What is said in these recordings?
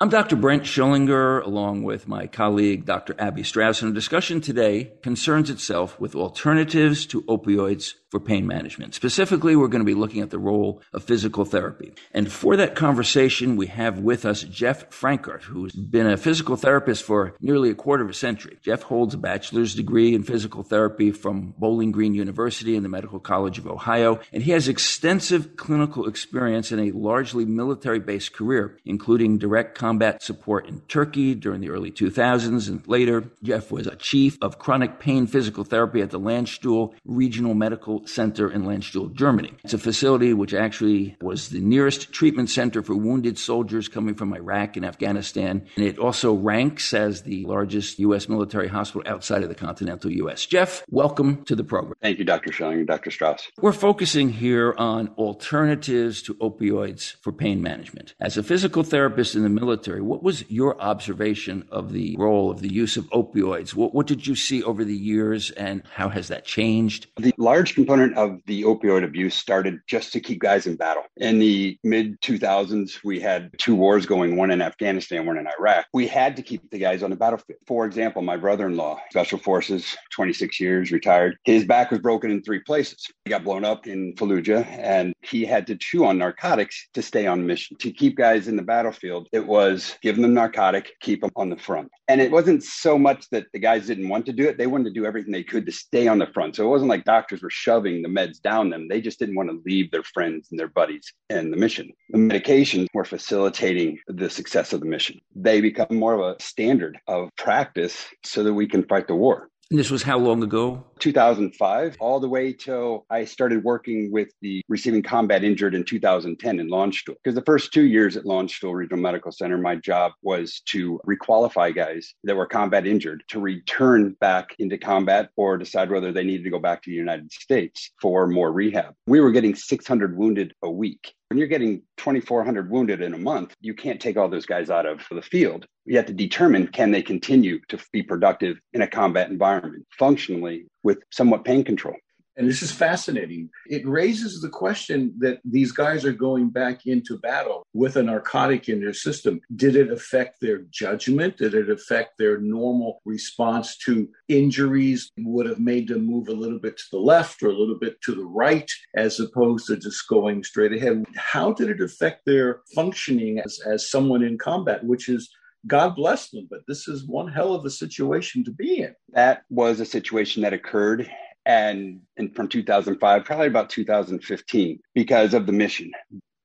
I'm Dr. Brent Schillinger, along with my colleague, Dr. Abby Strauss, and our discussion today concerns itself with alternatives to opioids for pain management. Specifically, we're going to be looking at the role of physical therapy. And for that conversation, we have with us Jeff Frankart, who's been a physical therapist for nearly a quarter of a century. Jeff holds a bachelor's degree in physical therapy from Bowling Green University and the Medical College of Ohio, and he has extensive clinical experience in a largely military based career, including direct combat support in Turkey during the early 2000s and later. Jeff was a chief of chronic pain physical therapy at the Landstuhl Regional Medical Center in Landstuhl, Germany. It's a facility which actually was the nearest treatment center for wounded soldiers coming from Iraq and Afghanistan. And it also ranks as the largest U.S. military hospital outside of the continental U.S. Jeff, welcome to the program. Thank you, Dr. Schilling and Dr. Strauss. We're focusing here on alternatives to opioids for pain management. As a physical therapist in the military, what was your observation of the role of the use of opioids? What, what did you see over the years and how has that changed? The large component of the opioid abuse started just to keep guys in battle. In the mid 2000s, we had two wars going, one in Afghanistan, one in Iraq. We had to keep the guys on the battlefield. For example, my brother in law, Special Forces, 26 years, retired. His back was broken in three places. He got blown up in Fallujah, and he had to chew on narcotics to stay on mission. To keep guys in the battlefield, it was give them narcotic, keep them on the front. And it wasn't so much that the guys didn't want to do it, they wanted to do everything they could to stay on the front. So it wasn't like doctors were shoving shoving the meds down them. They just didn't want to leave their friends and their buddies and the mission. The medications were facilitating the success of the mission. They become more of a standard of practice so that we can fight the war. This was how long ago? 2005, all the way till I started working with the receiving combat injured in 2010 in Landstuhl. Because the first two years at Landstuhl Regional Medical Center, my job was to requalify guys that were combat injured to return back into combat or decide whether they needed to go back to the United States for more rehab. We were getting 600 wounded a week. When you're getting 2,400 wounded in a month, you can't take all those guys out of the field. You have to determine can they continue to be productive in a combat environment functionally with somewhat pain control. And this is fascinating. It raises the question that these guys are going back into battle with a narcotic in their system. Did it affect their judgment? Did it affect their normal response to injuries? Would have made them move a little bit to the left or a little bit to the right as opposed to just going straight ahead? How did it affect their functioning as, as someone in combat, which is God bless them, but this is one hell of a situation to be in. That was a situation that occurred and, and from 2005, probably about 2015, because of the mission.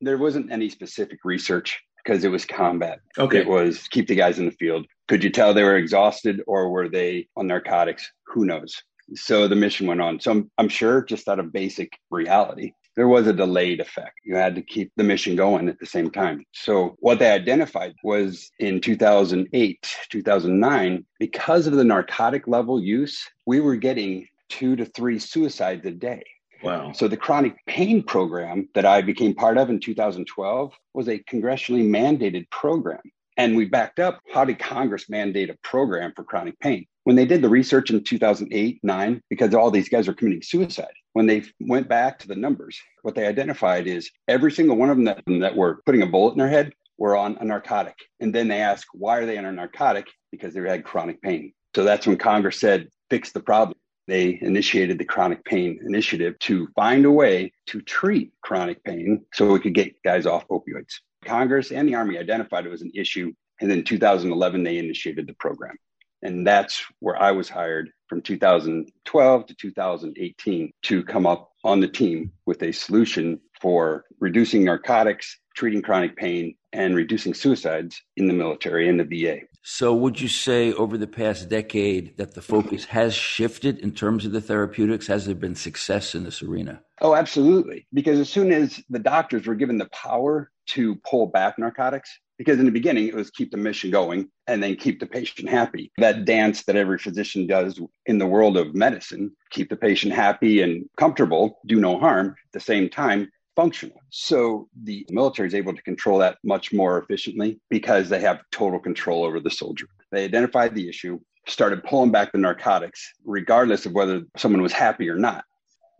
There wasn't any specific research because it was combat. Okay. It was keep the guys in the field. Could you tell they were exhausted or were they on narcotics? Who knows? So the mission went on. So I'm, I'm sure just out of basic reality, there was a delayed effect. You had to keep the mission going at the same time. So what they identified was in 2008, 2009, because of the narcotic level use, we were getting two to three suicides a day. Wow. So the chronic pain program that I became part of in 2012 was a congressionally mandated program. And we backed up how did Congress mandate a program for chronic pain? When they did the research in 2008, 9, because all these guys are committing suicide, when they went back to the numbers, what they identified is every single one of them that, that were putting a bullet in their head were on a narcotic. And then they asked, why are they on a narcotic? Because they had chronic pain. So that's when Congress said, fix the problem they initiated the chronic pain initiative to find a way to treat chronic pain so we could get guys off opioids. Congress and the Army identified it as an issue. And then 2011, they initiated the program. And that's where I was hired from 2012 to 2018 to come up on the team with a solution for reducing narcotics, treating chronic pain, and reducing suicides in the military and the VA. So, would you say over the past decade that the focus has shifted in terms of the therapeutics? Has there been success in this arena? Oh, absolutely. Because as soon as the doctors were given the power to pull back narcotics, because in the beginning it was keep the mission going and then keep the patient happy. That dance that every physician does in the world of medicine, keep the patient happy and comfortable, do no harm. At the same time, functional. So the military is able to control that much more efficiently because they have total control over the soldier. They identified the issue, started pulling back the narcotics, regardless of whether someone was happy or not.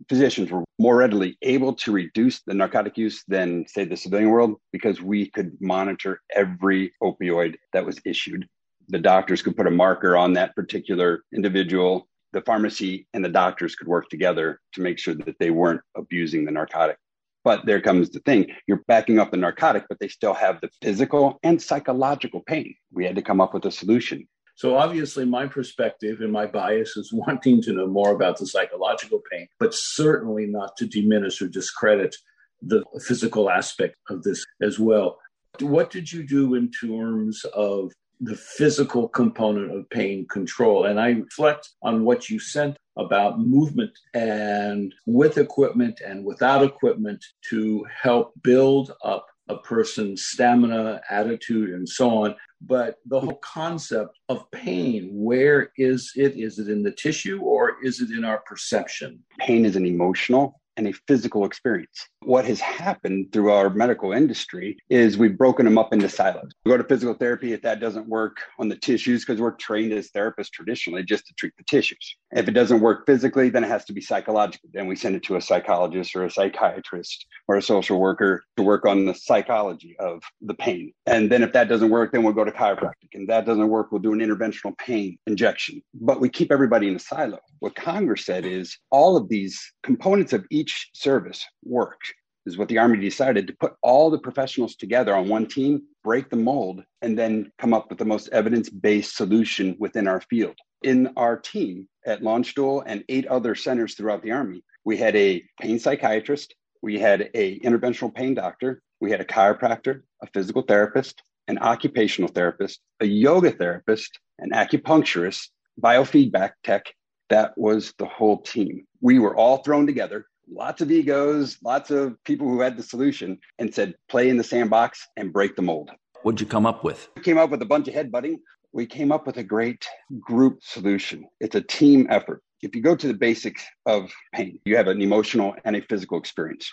Physicians were more readily able to reduce the narcotic use than, say, the civilian world because we could monitor every opioid that was issued. The doctors could put a marker on that particular individual. The pharmacy and the doctors could work together to make sure that they weren't abusing the narcotic. But there comes the thing you're backing up the narcotic, but they still have the physical and psychological pain. We had to come up with a solution. So, obviously, my perspective and my bias is wanting to know more about the psychological pain, but certainly not to diminish or discredit the physical aspect of this as well. What did you do in terms of the physical component of pain control? And I reflect on what you sent about movement and with equipment and without equipment to help build up a person's stamina, attitude, and so on. But the whole concept of pain, where is it? Is it in the tissue or is it in our perception? Pain is an emotional and a physical experience. What has happened through our medical industry is we've broken them up into silos. We go to physical therapy if that doesn't work on the tissues because we're trained as therapists traditionally just to treat the tissues. If it doesn't work physically, then it has to be psychological. Then we send it to a psychologist or a psychiatrist or a social worker to work on the psychology of the pain. And then if that doesn't work, then we'll go to chiropractic. And that doesn't work, we'll do an interventional pain injection. But we keep everybody in a silo. What Congress said is all of these components of each service work is what the Army decided to put all the professionals together on one team, break the mold, and then come up with the most evidence based solution within our field. In our team at Landstuhl and eight other centers throughout the Army, we had a pain psychiatrist, we had a interventional pain doctor, we had a chiropractor, a physical therapist, an occupational therapist, a yoga therapist, an acupuncturist, biofeedback tech. That was the whole team. We were all thrown together lots of egos, lots of people who had the solution and said, play in the sandbox and break the mold. What'd you come up with? We came up with a bunch of headbutting. We came up with a great group solution. It's a team effort. If you go to the basics of pain, you have an emotional and a physical experience.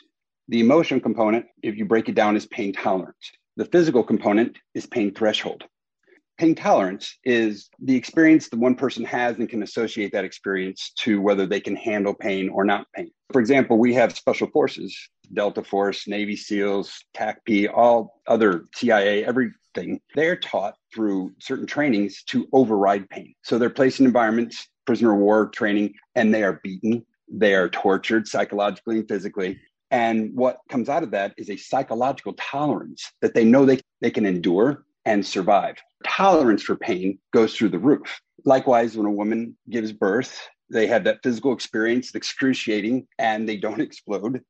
The emotion component, if you break it down, is pain tolerance. The physical component is pain threshold pain tolerance is the experience the one person has and can associate that experience to whether they can handle pain or not pain. For example, we have special forces, Delta Force, Navy SEALs, TACP, all other CIA, everything. They're taught through certain trainings to override pain. So they're placed in environments, prisoner of war training, and they are beaten, they are tortured psychologically and physically. And what comes out of that is a psychological tolerance that they know they, they can endure and survive. Tolerance for pain goes through the roof. Likewise, when a woman gives birth, they have that physical experience, excruciating, and they don't explode,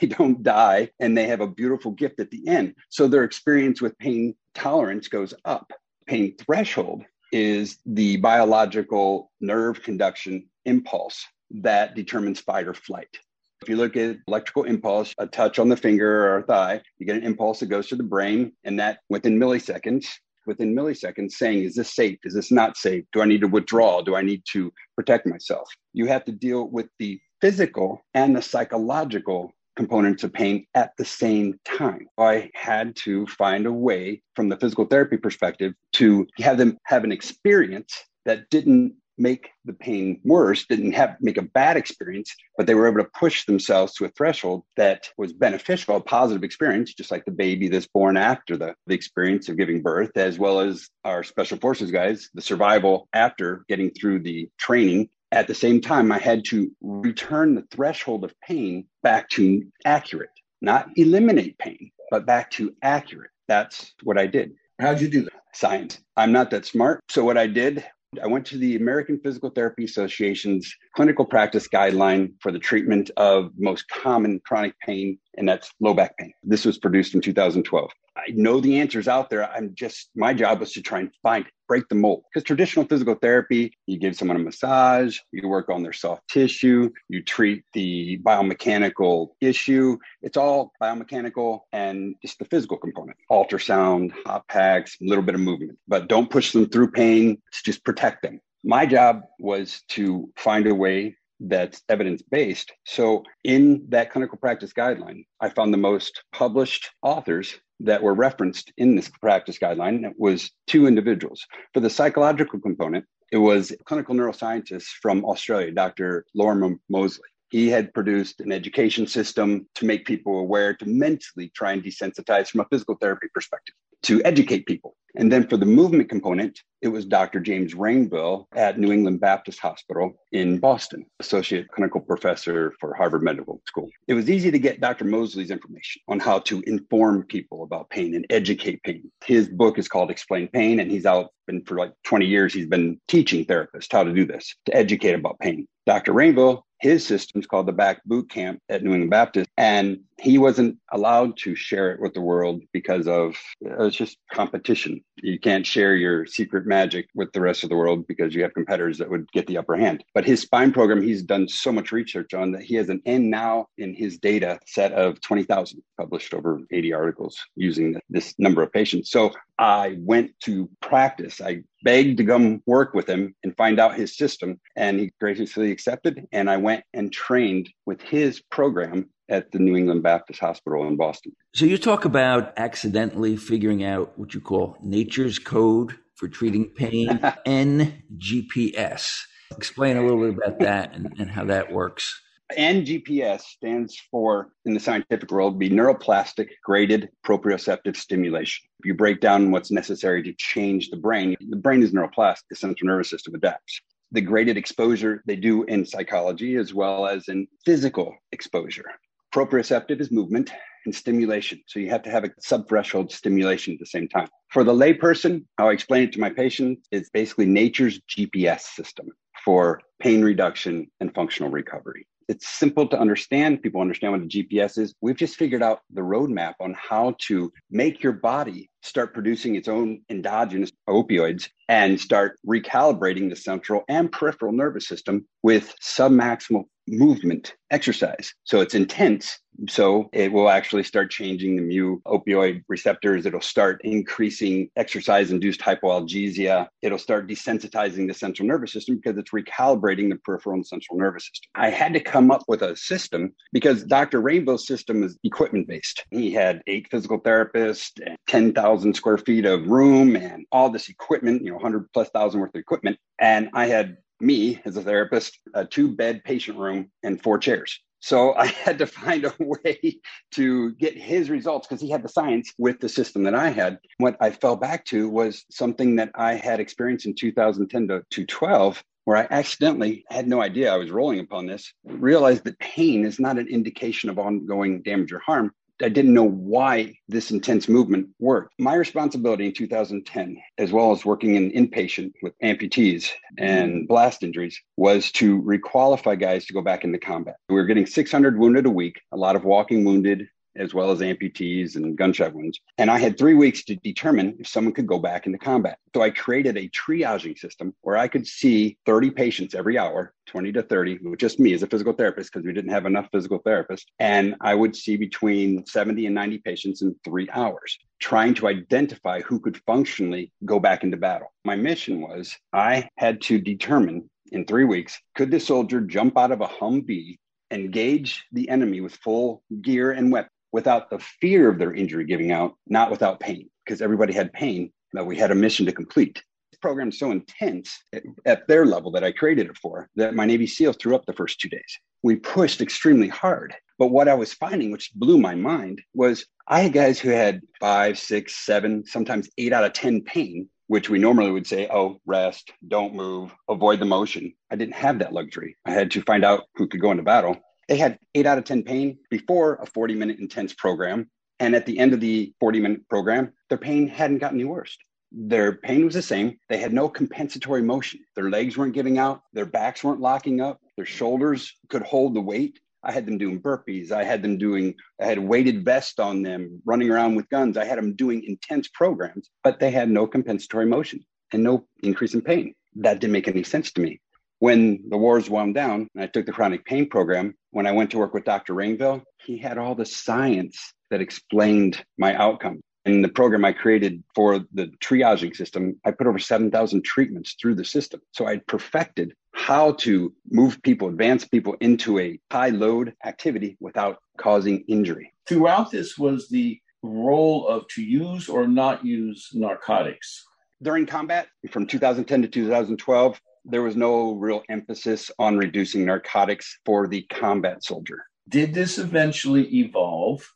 they don't die, and they have a beautiful gift at the end. So their experience with pain tolerance goes up. Pain threshold is the biological nerve conduction impulse that determines fight or flight. If you look at electrical impulse, a touch on the finger or thigh, you get an impulse that goes to the brain, and that within milliseconds, within milliseconds, saying, Is this safe? Is this not safe? Do I need to withdraw? Do I need to protect myself? You have to deal with the physical and the psychological components of pain at the same time. I had to find a way from the physical therapy perspective to have them have an experience that didn't make the pain worse, didn't have make a bad experience, but they were able to push themselves to a threshold that was beneficial, a positive experience, just like the baby that's born after the, the experience of giving birth, as well as our special forces guys, the survival after getting through the training. At the same time, I had to return the threshold of pain back to accurate, not eliminate pain, but back to accurate. That's what I did. How'd you do that? Science. I'm not that smart. So, what I did I went to the American Physical Therapy Association's clinical practice guideline for the treatment of most common chronic pain, and that's low back pain. This was produced in 2012. I know the answers out there. I'm just, my job was to try and find it, break the mold. Because traditional physical therapy, you give someone a massage, you work on their soft tissue, you treat the biomechanical issue. It's all biomechanical and just the physical component ultrasound, hot packs, a little bit of movement, but don't push them through pain. It's just protect them. My job was to find a way that's evidence based. So, in that clinical practice guideline, I found the most published authors that were referenced in this practice guideline. It was two individuals. For the psychological component, it was clinical neuroscientist from Australia, Dr. Lorimer Moseley. He had produced an education system to make people aware, to mentally try and desensitize from a physical therapy perspective, to educate people. And then for the movement component, it was Dr. James Rainville at New England Baptist Hospital in Boston, associate clinical professor for Harvard Medical School. It was easy to get Dr. Moseley's information on how to inform people about pain and educate pain. His book is called Explain Pain, and he's out and for like 20 years, he's been teaching therapists how to do this, to educate about pain. Dr. Rainville his system is called the back boot camp at New England Baptist. And he wasn't allowed to share it with the world because of uh, it's just competition. You can't share your secret magic with the rest of the world because you have competitors that would get the upper hand. But his spine program, he's done so much research on that he has an end now in his data set of 20,000, published over 80 articles using this number of patients. So I went to practice. I begged to come work with him and find out his system, and he graciously accepted. And I went and trained with his program at the New England Baptist Hospital in Boston. So you talk about accidentally figuring out what you call nature's code for treating pain, NGPS. Explain a little bit about that and, and how that works. NGPS stands for, in the scientific world, be neuroplastic graded proprioceptive stimulation. If you break down what's necessary to change the brain, the brain is neuroplastic, the central nervous system adapts. The graded exposure they do in psychology as well as in physical exposure. Proprioceptive is movement and stimulation. So you have to have a subthreshold stimulation at the same time. For the layperson, how I explain it to my patients is basically nature's GPS system for pain reduction and functional recovery. It's simple to understand. People understand what the GPS is. We've just figured out the roadmap on how to make your body start producing its own endogenous opioids and start recalibrating the central and peripheral nervous system with submaximal movement exercise. So it's intense. So it will actually start changing the mu opioid receptors. It'll start increasing exercise induced hypoalgesia. It'll start desensitizing the central nervous system because it's recalibrating the peripheral and central nervous system. I had to come up with a system because Dr. Rainville's system is equipment based. He had eight physical therapists and 10,000 square feet of room and all this equipment, you know, 100 plus thousand worth of equipment. And I had me as a therapist, a two bed patient room, and four chairs. So I had to find a way to get his results because he had the science with the system that I had. What I fell back to was something that I had experienced in 2010 to, to 12, where I accidentally had no idea I was rolling upon this, realized that pain is not an indication of ongoing damage or harm. I didn't know why this intense movement worked. My responsibility in 2010, as well as working in inpatient with amputees and mm. blast injuries, was to requalify guys to go back into combat. We were getting 600 wounded a week, a lot of walking wounded, as well as amputees and gunshot wounds. And I had three weeks to determine if someone could go back into combat. So I created a triaging system where I could see 30 patients every hour, 20 to 30, with just me as a physical therapist, because we didn't have enough physical therapists. And I would see between 70 and 90 patients in three hours, trying to identify who could functionally go back into battle. My mission was I had to determine in three weeks could the soldier jump out of a Humvee engage the enemy with full gear and weapons without the fear of their injury giving out, not without pain, because everybody had pain that we had a mission to complete. This program is so intense at, at their level that I created it for that my Navy SEALs threw up the first two days. We pushed extremely hard. But what I was finding, which blew my mind, was I had guys who had five, six, seven, sometimes eight out of 10 pain, which we normally would say, oh, rest, don't move, avoid the motion. I didn't have that luxury. I had to find out who could go into battle they had eight out of 10 pain before a 40 minute intense program. And at the end of the 40 minute program, their pain hadn't gotten any worse. Their pain was the same. They had no compensatory motion. Their legs weren't giving out. Their backs weren't locking up. Their shoulders could hold the weight. I had them doing burpees. I had them doing, I had weighted vest on them, running around with guns. I had them doing intense programs, but they had no compensatory motion and no increase in pain. That didn't make any sense to me when the wars wound down and I took the chronic pain program, when I went to work with Dr. Rainville, he had all the science that explained my outcome. In the program I created for the triaging system, I put over 7,000 treatments through the system. So I perfected how to move people, advance people into a high load activity without causing injury. Throughout this was the role of to use or not use narcotics. During combat from 2010 to 2012, there was no real emphasis on reducing narcotics for the combat soldier. Did this eventually evolve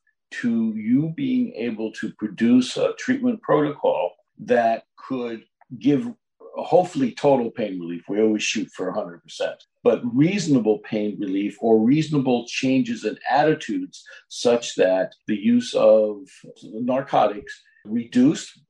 to you being able to produce a treatment protocol that could give hopefully total pain relief. We always shoot for 100%, but reasonable pain relief or reasonable changes in attitudes such that the use of narcotics reduced,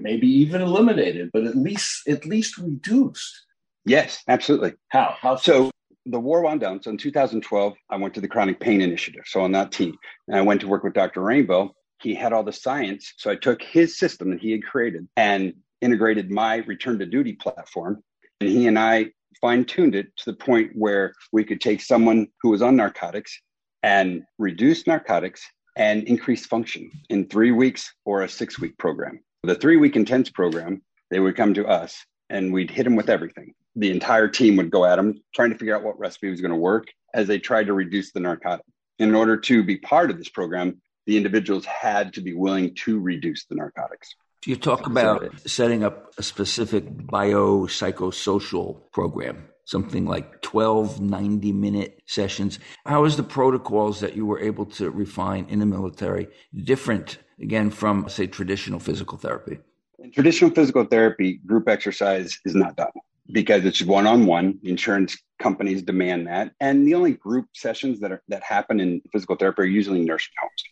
maybe even eliminated, but at least at least reduced. Yes, absolutely. How? How so? The war wound down. So in 2012, I went to the Chronic Pain Initiative. So on that team, and I went to work with Dr. Rainville. He had all the science. So I took his system that he had created and integrated my return to duty platform. And he and I fine tuned it to the point where we could take someone who was on narcotics and reduce narcotics and increase function in three weeks or a six week program. The three week intense program, they would come to us and we'd hit them with everything. The entire team would go at them, trying to figure out what recipe was going to work as they tried to reduce the narcotic. In order to be part of this program, the individuals had to be willing to reduce the narcotics. You talk about setting up a specific biopsychosocial program, something like 12 90 minute sessions. How is the protocols that you were able to refine in the military different, again, from, say, traditional physical therapy? In traditional physical therapy, group exercise is not done because it's one on one. Insurance companies demand that. And the only group sessions that, are, that happen in physical therapy are usually nursing homes.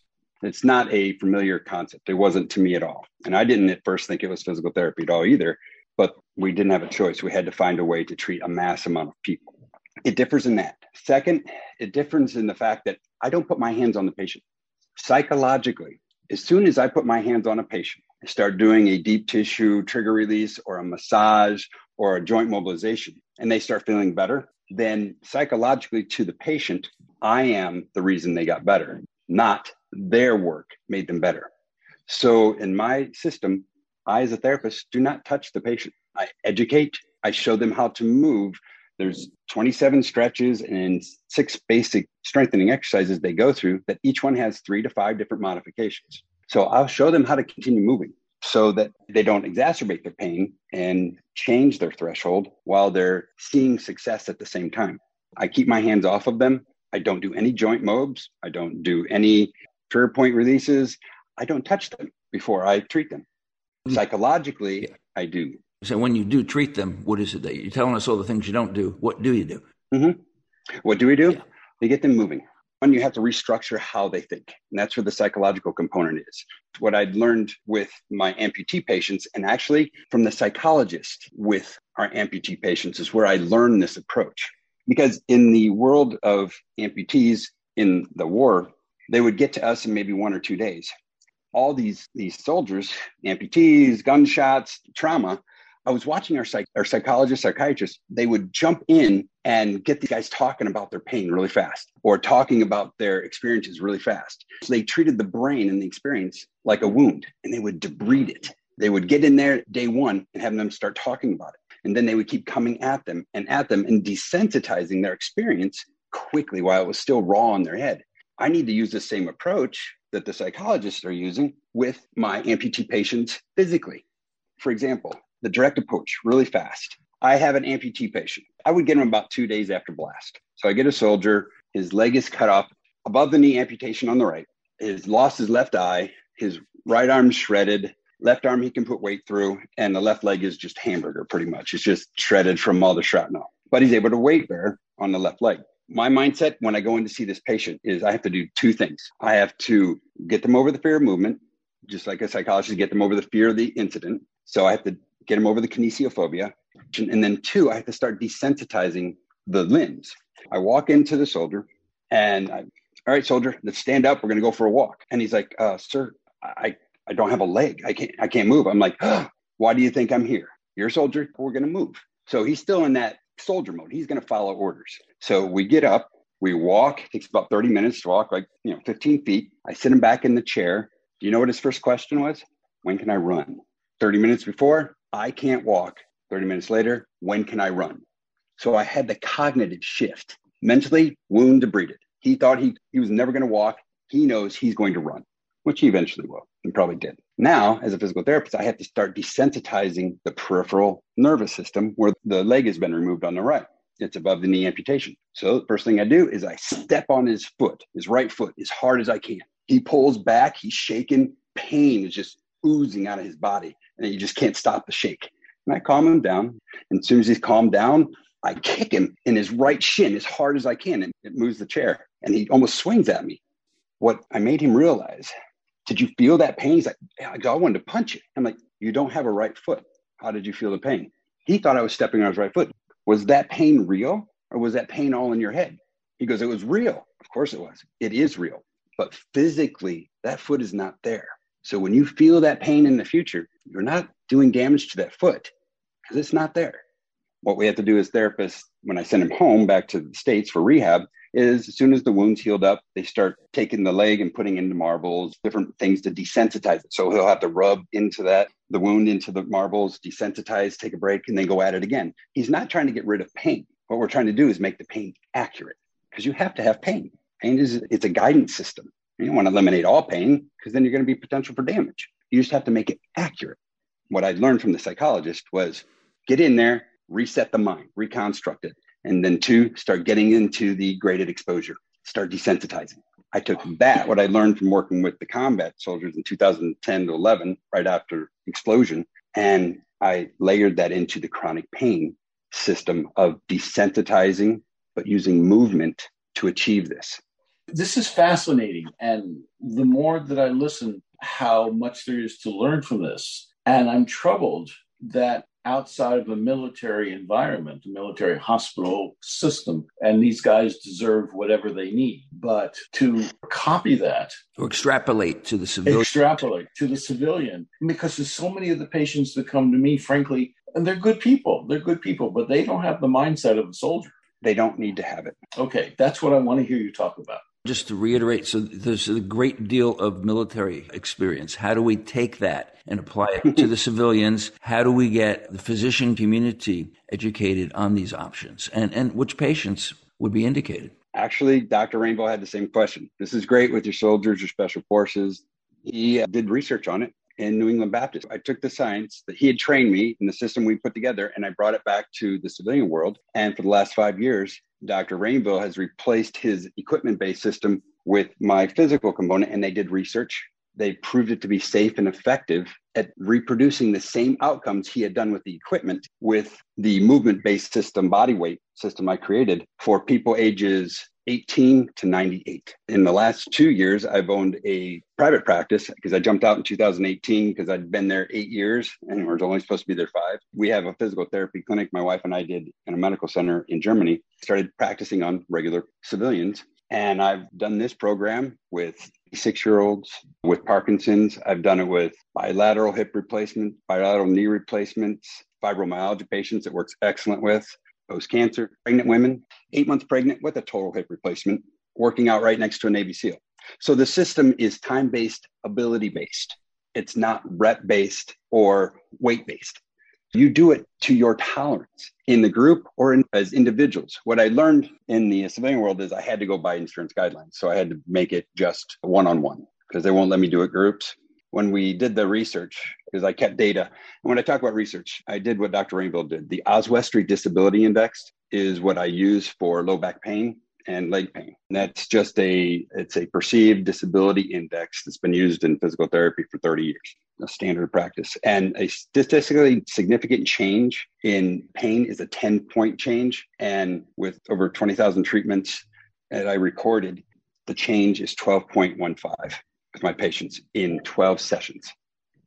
It's not a familiar concept. It wasn't to me at all. And I didn't at first think it was physical therapy at all either, but we didn't have a choice. We had to find a way to treat a mass amount of people. It differs in that. Second, it differs in the fact that I don't put my hands on the patient. Psychologically, as soon as I put my hands on a patient, I start doing a deep tissue trigger release or a massage or a joint mobilization, and they start feeling better, then psychologically to the patient, I am the reason they got better, not their work made them better. So in my system, I, as a therapist, do not touch the patient. I educate, I show them how to move. There's 27 stretches and six basic strengthening exercises they go through that each one has three to five different modifications. So I'll show them how to continue moving so that they don't exacerbate their pain and change their threshold while they're seeing success at the same time. I keep my hands off of them. I don't do any joint mobs. I don't do any trigger point releases. I don't touch them before I treat them. Psychologically, I do. So when you do treat them, what is it that you're telling us all the things you don't do? What do you do? Mm-hmm. What do we do? Yeah. We get them moving. And you have to restructure how they think. And that's where the psychological component is. What I'd learned with my amputee patients, and actually from the psychologist with our amputee patients, is where I learned this approach. Because in the world of amputees in the war, they would get to us in maybe one or two days. All these these soldiers, amputees, gunshots, trauma. I was watching our psych, our psychologists, psychiatrists. They would jump in and get the guys talking about their pain really fast, or talking about their experiences really fast. So they treated the brain and the experience like a wound, and they would debride it. They would get in there day one and have them start talking about it, and then they would keep coming at them and at them and desensitizing their experience quickly while it was still raw in their head. I need to use the same approach that the psychologists are using with my amputee patients physically. For example, the direct approach, really fast. I have an amputee patient. I would get him about two days after blast. So I get a soldier, his leg is cut off above the knee amputation on the right. His lost his left eye, his right arm shredded, left arm he can put weight through, and the left leg is just hamburger pretty much. It's just shredded from all the shrapnel. But he's able to weight bear on the left leg my mindset when I go in to see this patient is I have to do two things. I have to get them over the fear of movement, just like a psychologist, get them over the fear of the incident. So I have to get them over the kinesiophobia. And then two, I have to start desensitizing the limbs. I walk into the soldier and I, all right, soldier, let's stand up. We're going to go for a walk. And he's like, uh, sir, I, I don't have a leg. I can't, I can't move. I'm like, oh, why do you think I'm here? You're a soldier. We're going to move. So he's still in that soldier mode. He's going to follow orders. So we get up, we walk. It takes about 30 minutes to walk, like, you know, 15 feet. I sit him back in the chair. Do you know what his first question was? When can I run? 30 minutes before, I can't walk. 30 minutes later, when can I run? So I had the cognitive shift. Mentally, wound debrided. He thought he, he was never going to walk. He knows he's going to run, which he eventually will. and probably did. Now, as a physical therapist, I have to start desensitizing the peripheral nervous system where the leg has been removed on the right. It's above the knee amputation. So the first thing I do is I step on his foot, his right foot, as hard as I can. He pulls back, he's shaking, pain is just oozing out of his body, and you just can't stop the shake. And I calm him down. And as soon as he's calmed down, I kick him in his right shin as hard as I can, and it moves the chair. And he almost swings at me. What I made him realize did you feel that pain? He's like, I wanted to punch you. I'm like, you don't have a right foot. How did you feel the pain? He thought I was stepping on his right foot. Was that pain real or was that pain all in your head? He goes, it was real. Of course it was. It is real. But physically, that foot is not there. So when you feel that pain in the future, you're not doing damage to that foot because it's not there. What we have to do as therapists, when I send him home back to the States for rehab, is as soon as the wound's healed up, they start taking the leg and putting into marbles, different things to desensitize it. So he'll have to rub into that, the wound into the marbles, desensitize, take a break, and then go at it again. He's not trying to get rid of pain. What we're trying to do is make the pain accurate because you have to have pain. Pain is it's a guidance system. You don't want to eliminate all pain because then you're going to be potential for damage. You just have to make it accurate. What I learned from the psychologist was get in there, reset the mind, reconstruct it. And then two, start getting into the graded exposure, start desensitizing. I took that, what I learned from working with the combat soldiers in 2010 to 11, right after explosion, and I layered that into the chronic pain system of desensitizing, but using movement to achieve this. This is fascinating. And the more that I listen, how much there is to learn from this. And I'm troubled that outside of a military environment, a military hospital system, and these guys deserve whatever they need. But to copy that or extrapolate to the civilian, extrapolate to the civilian, because there's so many of the patients that come to me, frankly, and they're good people, they're good people, but they don't have the mindset of a soldier. They don't need to have it. Okay, that's what I want to hear you talk about. Just to reiterate, so there's a great deal of military experience. How do we take that and apply it to the civilians? How do we get the physician community educated on these options and, and which patients would be indicated? Actually, Dr. Rainville had the same question. This is great with your soldiers, your special forces. He uh, did research on it in New England Baptist. I took the science that he had trained me in the system we put together and I brought it back to the civilian world. And for the last five years, Dr. Rainville has replaced his equipment based system with my physical component, and they did research. They proved it to be safe and effective at reproducing the same outcomes he had done with the equipment with the movement based system, body weight system I created for people ages 18 to 98. In the last two years, I've owned a private practice because I jumped out in 2018 because I'd been there eight years and are only supposed to be there five. We have a physical therapy clinic my wife and I did in a medical center in Germany, started practicing on regular civilians. And I've done this program with six year olds with Parkinson's. I've done it with bilateral hip replacement, bilateral knee replacements, fibromyalgia patients it works excellent with post cancer, pregnant women, eight months pregnant with a total hip replacement, working out right next to a Navy SEAL. So the system is time based, ability based. It's not rep based or weight based. You do it to your tolerance in the group or in, as individuals. What I learned in the civilian world is I had to go by insurance guidelines. So I had to make it just one on one because they won't let me do it groups when we did the research, because I kept data. And when I talk about research, I did what Dr. Rainville did. The Oswestry Disability Index is what I use for low back pain and leg pain. And that's just a it's a perceived disability index that's been used in physical therapy for 30 years, a standard practice. And a statistically significant change in pain is a 10 point change. And with over 20,000 treatments that I recorded, the change is 12.15 with my patients in 12 sessions,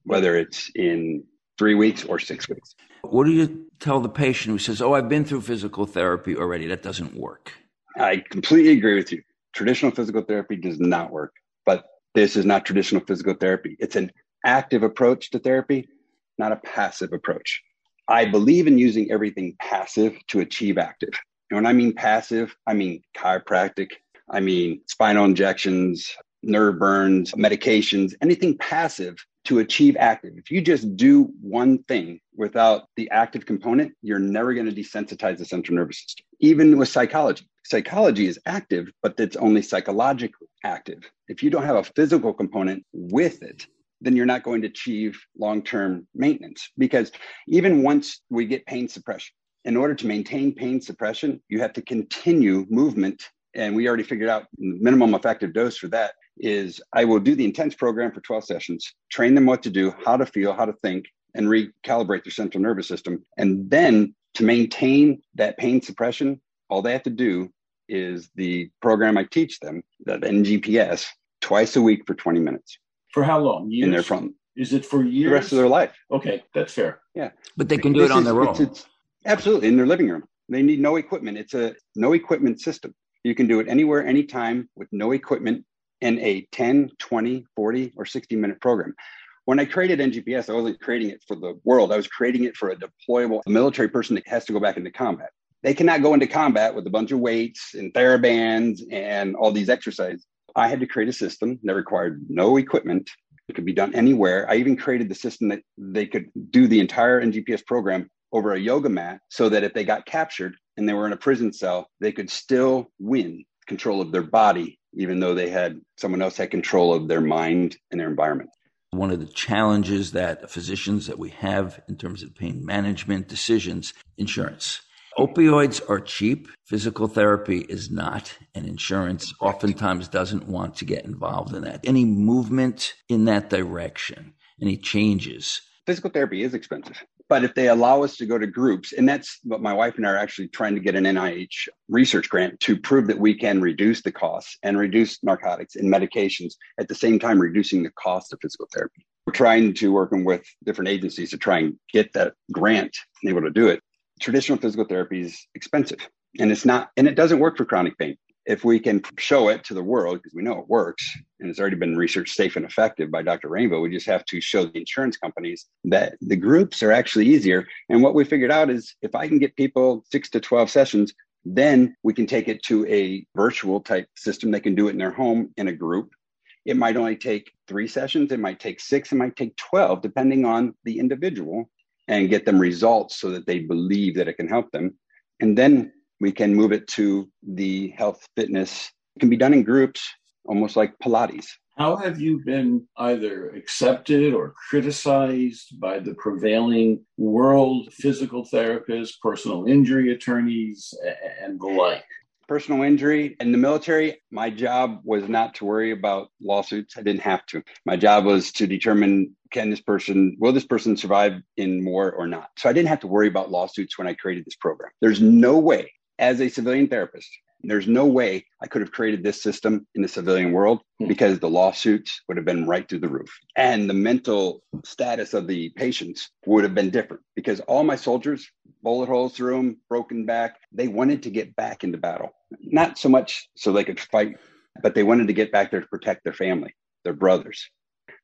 whether it's in three weeks or six weeks. What do you tell the patient who says, Oh, I've been through physical therapy already? That doesn't work. I completely agree with you. Traditional physical therapy does not work, but this is not traditional physical therapy. It's an active approach to therapy, not a passive approach. I believe in using everything passive to achieve active. And when I mean passive, I mean chiropractic, I mean spinal injections, nerve burns, medications, anything passive to achieve active. If you just do one thing without the active component, you're never going to desensitize the central nervous system. Even with psychology, psychology is active, but it's only psychologically active. If you don't have a physical component with it, then you're not going to achieve long term maintenance. Because even once we get pain suppression, in order to maintain pain suppression, you have to continue movement. And we already figured out minimum effective dose for that is I will do the intense program for 12 sessions, train them what to do, how to feel, how to think, and recalibrate their central nervous system. And then to maintain that pain suppression, all they have to do is the program I teach them, the NGPS, twice a week for 20 minutes. For how long? Years? In their front. Is it for years? The rest of their life. Okay, that's fair. Yeah. But they can do this it on is, their own. It's, it's, absolutely, in their living room. They need no equipment. It's a no equipment system. You can do it anywhere, anytime with no equipment in a 10, 20, 40, or 60 minute program. When I created NGPS, I wasn't creating it for the world. I was creating it for a deployable military person that has to go back into combat. They cannot go into combat with a bunch of weights and therabands and all these exercises. I had to create a system that required no equipment. It could be done anywhere. I even created the system that they could do the entire NGPS program over a yoga mat so that if they got captured and they were in a prison cell, they could still win control of their body, even though they had someone else had control of their mind and their environment. One of the challenges that physicians that we have in terms of pain management decisions, insurance. Opioids are cheap. Physical therapy is not, and insurance oftentimes doesn't want to get involved in that. Any movement in that direction, any changes? Physical therapy is expensive. But if they allow us to go to groups, and that's what my wife and I are actually trying to get an NIH research grant to prove that we can reduce the costs and reduce narcotics and medications at the same time reducing the cost of physical therapy. We're trying to working with different agencies to try and get that grant and able to do it. Traditional physical therapy is expensive and it's not, and it doesn't work for chronic pain if we can show it to the world, because we know it works and it's already been researched safe and effective by Dr. Rainville, we just have to show the insurance companies that the groups are actually easier. And what we figured out is if I can get people six to 12 sessions, then we can take it to a virtual type system. They can do it in their home in a group. It might only take three sessions, it might take six, it might take 12, depending on the individual, and get them results so that they believe that it can help them. And then we can move it to the health fitness. It can be done in groups, almost like Pilates. How have you been either accepted or criticized by the prevailing world physical therapists, personal injury attorneys, and the like? Personal injury in the military, my job was not to worry about lawsuits. I didn't have to. My job was to determine can this person, will this person survive in war or not? So I didn't have to worry about lawsuits when I created this program. There's no way as a civilian therapist, there's no way I could have created this system in the civilian world hmm. because the lawsuits would have been right through the roof. And the mental status of the patients would have been different because all my soldiers, bullet holes through them, broken back, they wanted to get back into battle. Not so much so they could fight, but they wanted to get back there to protect their family, their brothers.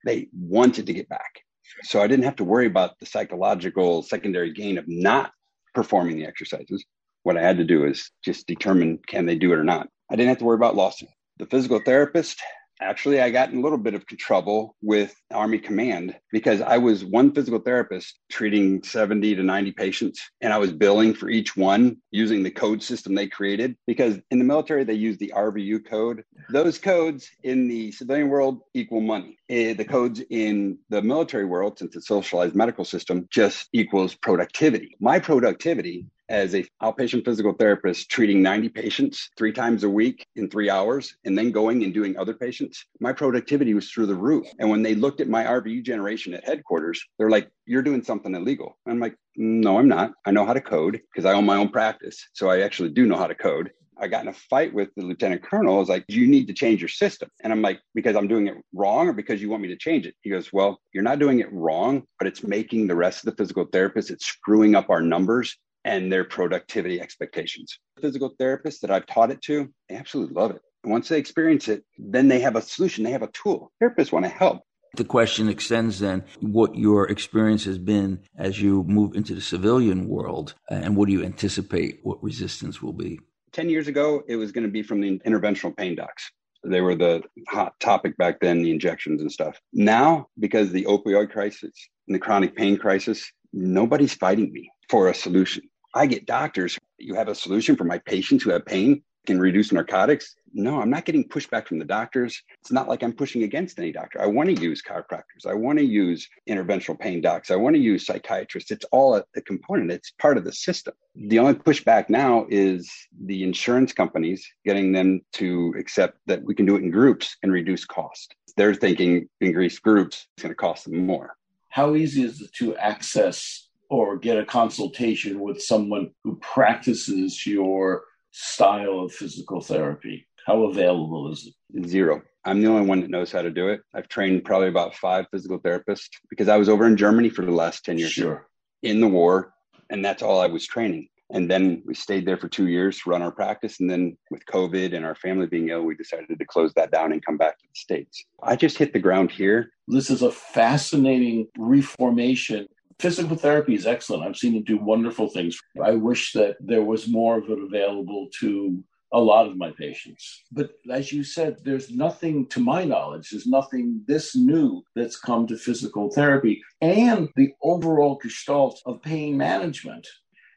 They wanted to get back. So I didn't have to worry about the psychological secondary gain of not performing the exercises. What I had to do is just determine can they do it or not. I didn't have to worry about lawsuit. The physical therapist, actually, I got in a little bit of trouble with Army Command because I was one physical therapist treating 70 to 90 patients, and I was billing for each one using the code system they created. Because in the military, they use the RVU code. Those codes in the civilian world equal money. Eh, the codes in the military world, since it's a socialized medical system, just equals productivity. My productivity as a outpatient physical therapist treating 90 patients three times a week in three hours and then going and doing other patients my productivity was through the roof and when they looked at my rvu generation at headquarters they're like you're doing something illegal i'm like no i'm not i know how to code because i own my own practice so i actually do know how to code I got in a fight with the lieutenant colonel. I was like, you need to change your system. And I'm like, because I'm doing it wrong or because you want me to change it? He goes, well, you're not doing it wrong, but it's making the rest of the physical therapists, it's screwing up our numbers and their productivity expectations. Physical therapists that I've taught it to, they absolutely love it. And once they experience it, then they have a solution, they have a tool. Therapists want to help. The question extends then what your experience has been as you move into the civilian world, uh, and what do you anticipate what resistance will be? 10 years ago, it was going to be from the interventional pain docs. They were the hot topic back then, the injections and stuff. Now, because the opioid crisis and the chronic pain crisis, nobody's fighting me for a solution. I get doctors, you have a solution for my patients who have pain. can reduce narcotics. No, I'm not getting pushback from the doctors. It's not like I'm pushing against any doctor. I want to use chiropractors. I want to use interventional pain docs. I want to use psychiatrists. It's all a, a component. It's part of the system. The only pushback now is the insurance companies getting them to accept that we can do it in groups and reduce cost. They're thinking increased groups is going to cost them more. How easy is it to access or get a consultation with someone who practices your style of physical therapy? How available is it? Zero. I'm the only one that knows how to do it. I've trained probably about five physical therapists because I was over in Germany for the last 10 years sure. in the war, and that's all I was training. And then we stayed there for two years to run our practice. And then with COVID and our family being ill, we decided to close that down and come back to the States. I just hit the ground here. This is a fascinating reformation physical therapy is excellent. I've seen it do wonderful things. I wish that there was more of it available to a lot of my patients. But as you said, there's nothing, to my knowledge, there's nothing this new that's come to physical therapy and the overall gestalt of pain management.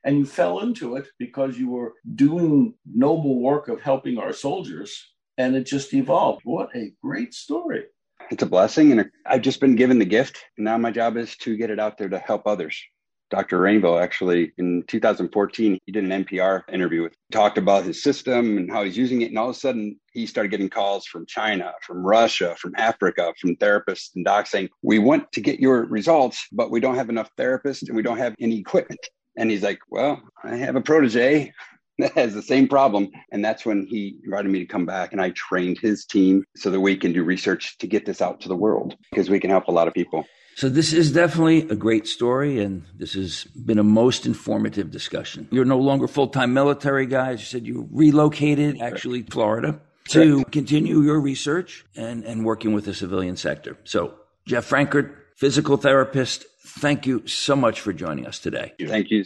And you fell into it because you were doing noble work of helping our soldiers, and it just evolved. What a great story it's a blessing. And I've just been given the gift. And now my job is to get it out there to help others. Dr. Rainville actually in 2014, he did an NPR interview with, talked about his system and how he's using it. And all of a sudden he started getting calls from China, from Russia, from Africa, from therapists and docs saying, we want to get your results, but we don't have enough therapists and we don't have any equipment. And he's like, well, I have a protege has the same problem. And that's when he invited me to come back and I trained his team so that we can do research to get this out to the world because we can help a lot of people. So this is definitely a great story, and this has been a most informative discussion. You're no longer full-time military guys. You said you relocated, actually, Florida, to Correct. continue your research and, and working with the civilian sector. So, Jeff Frankart, physical therapist, thank you so much for joining us today. Thank you.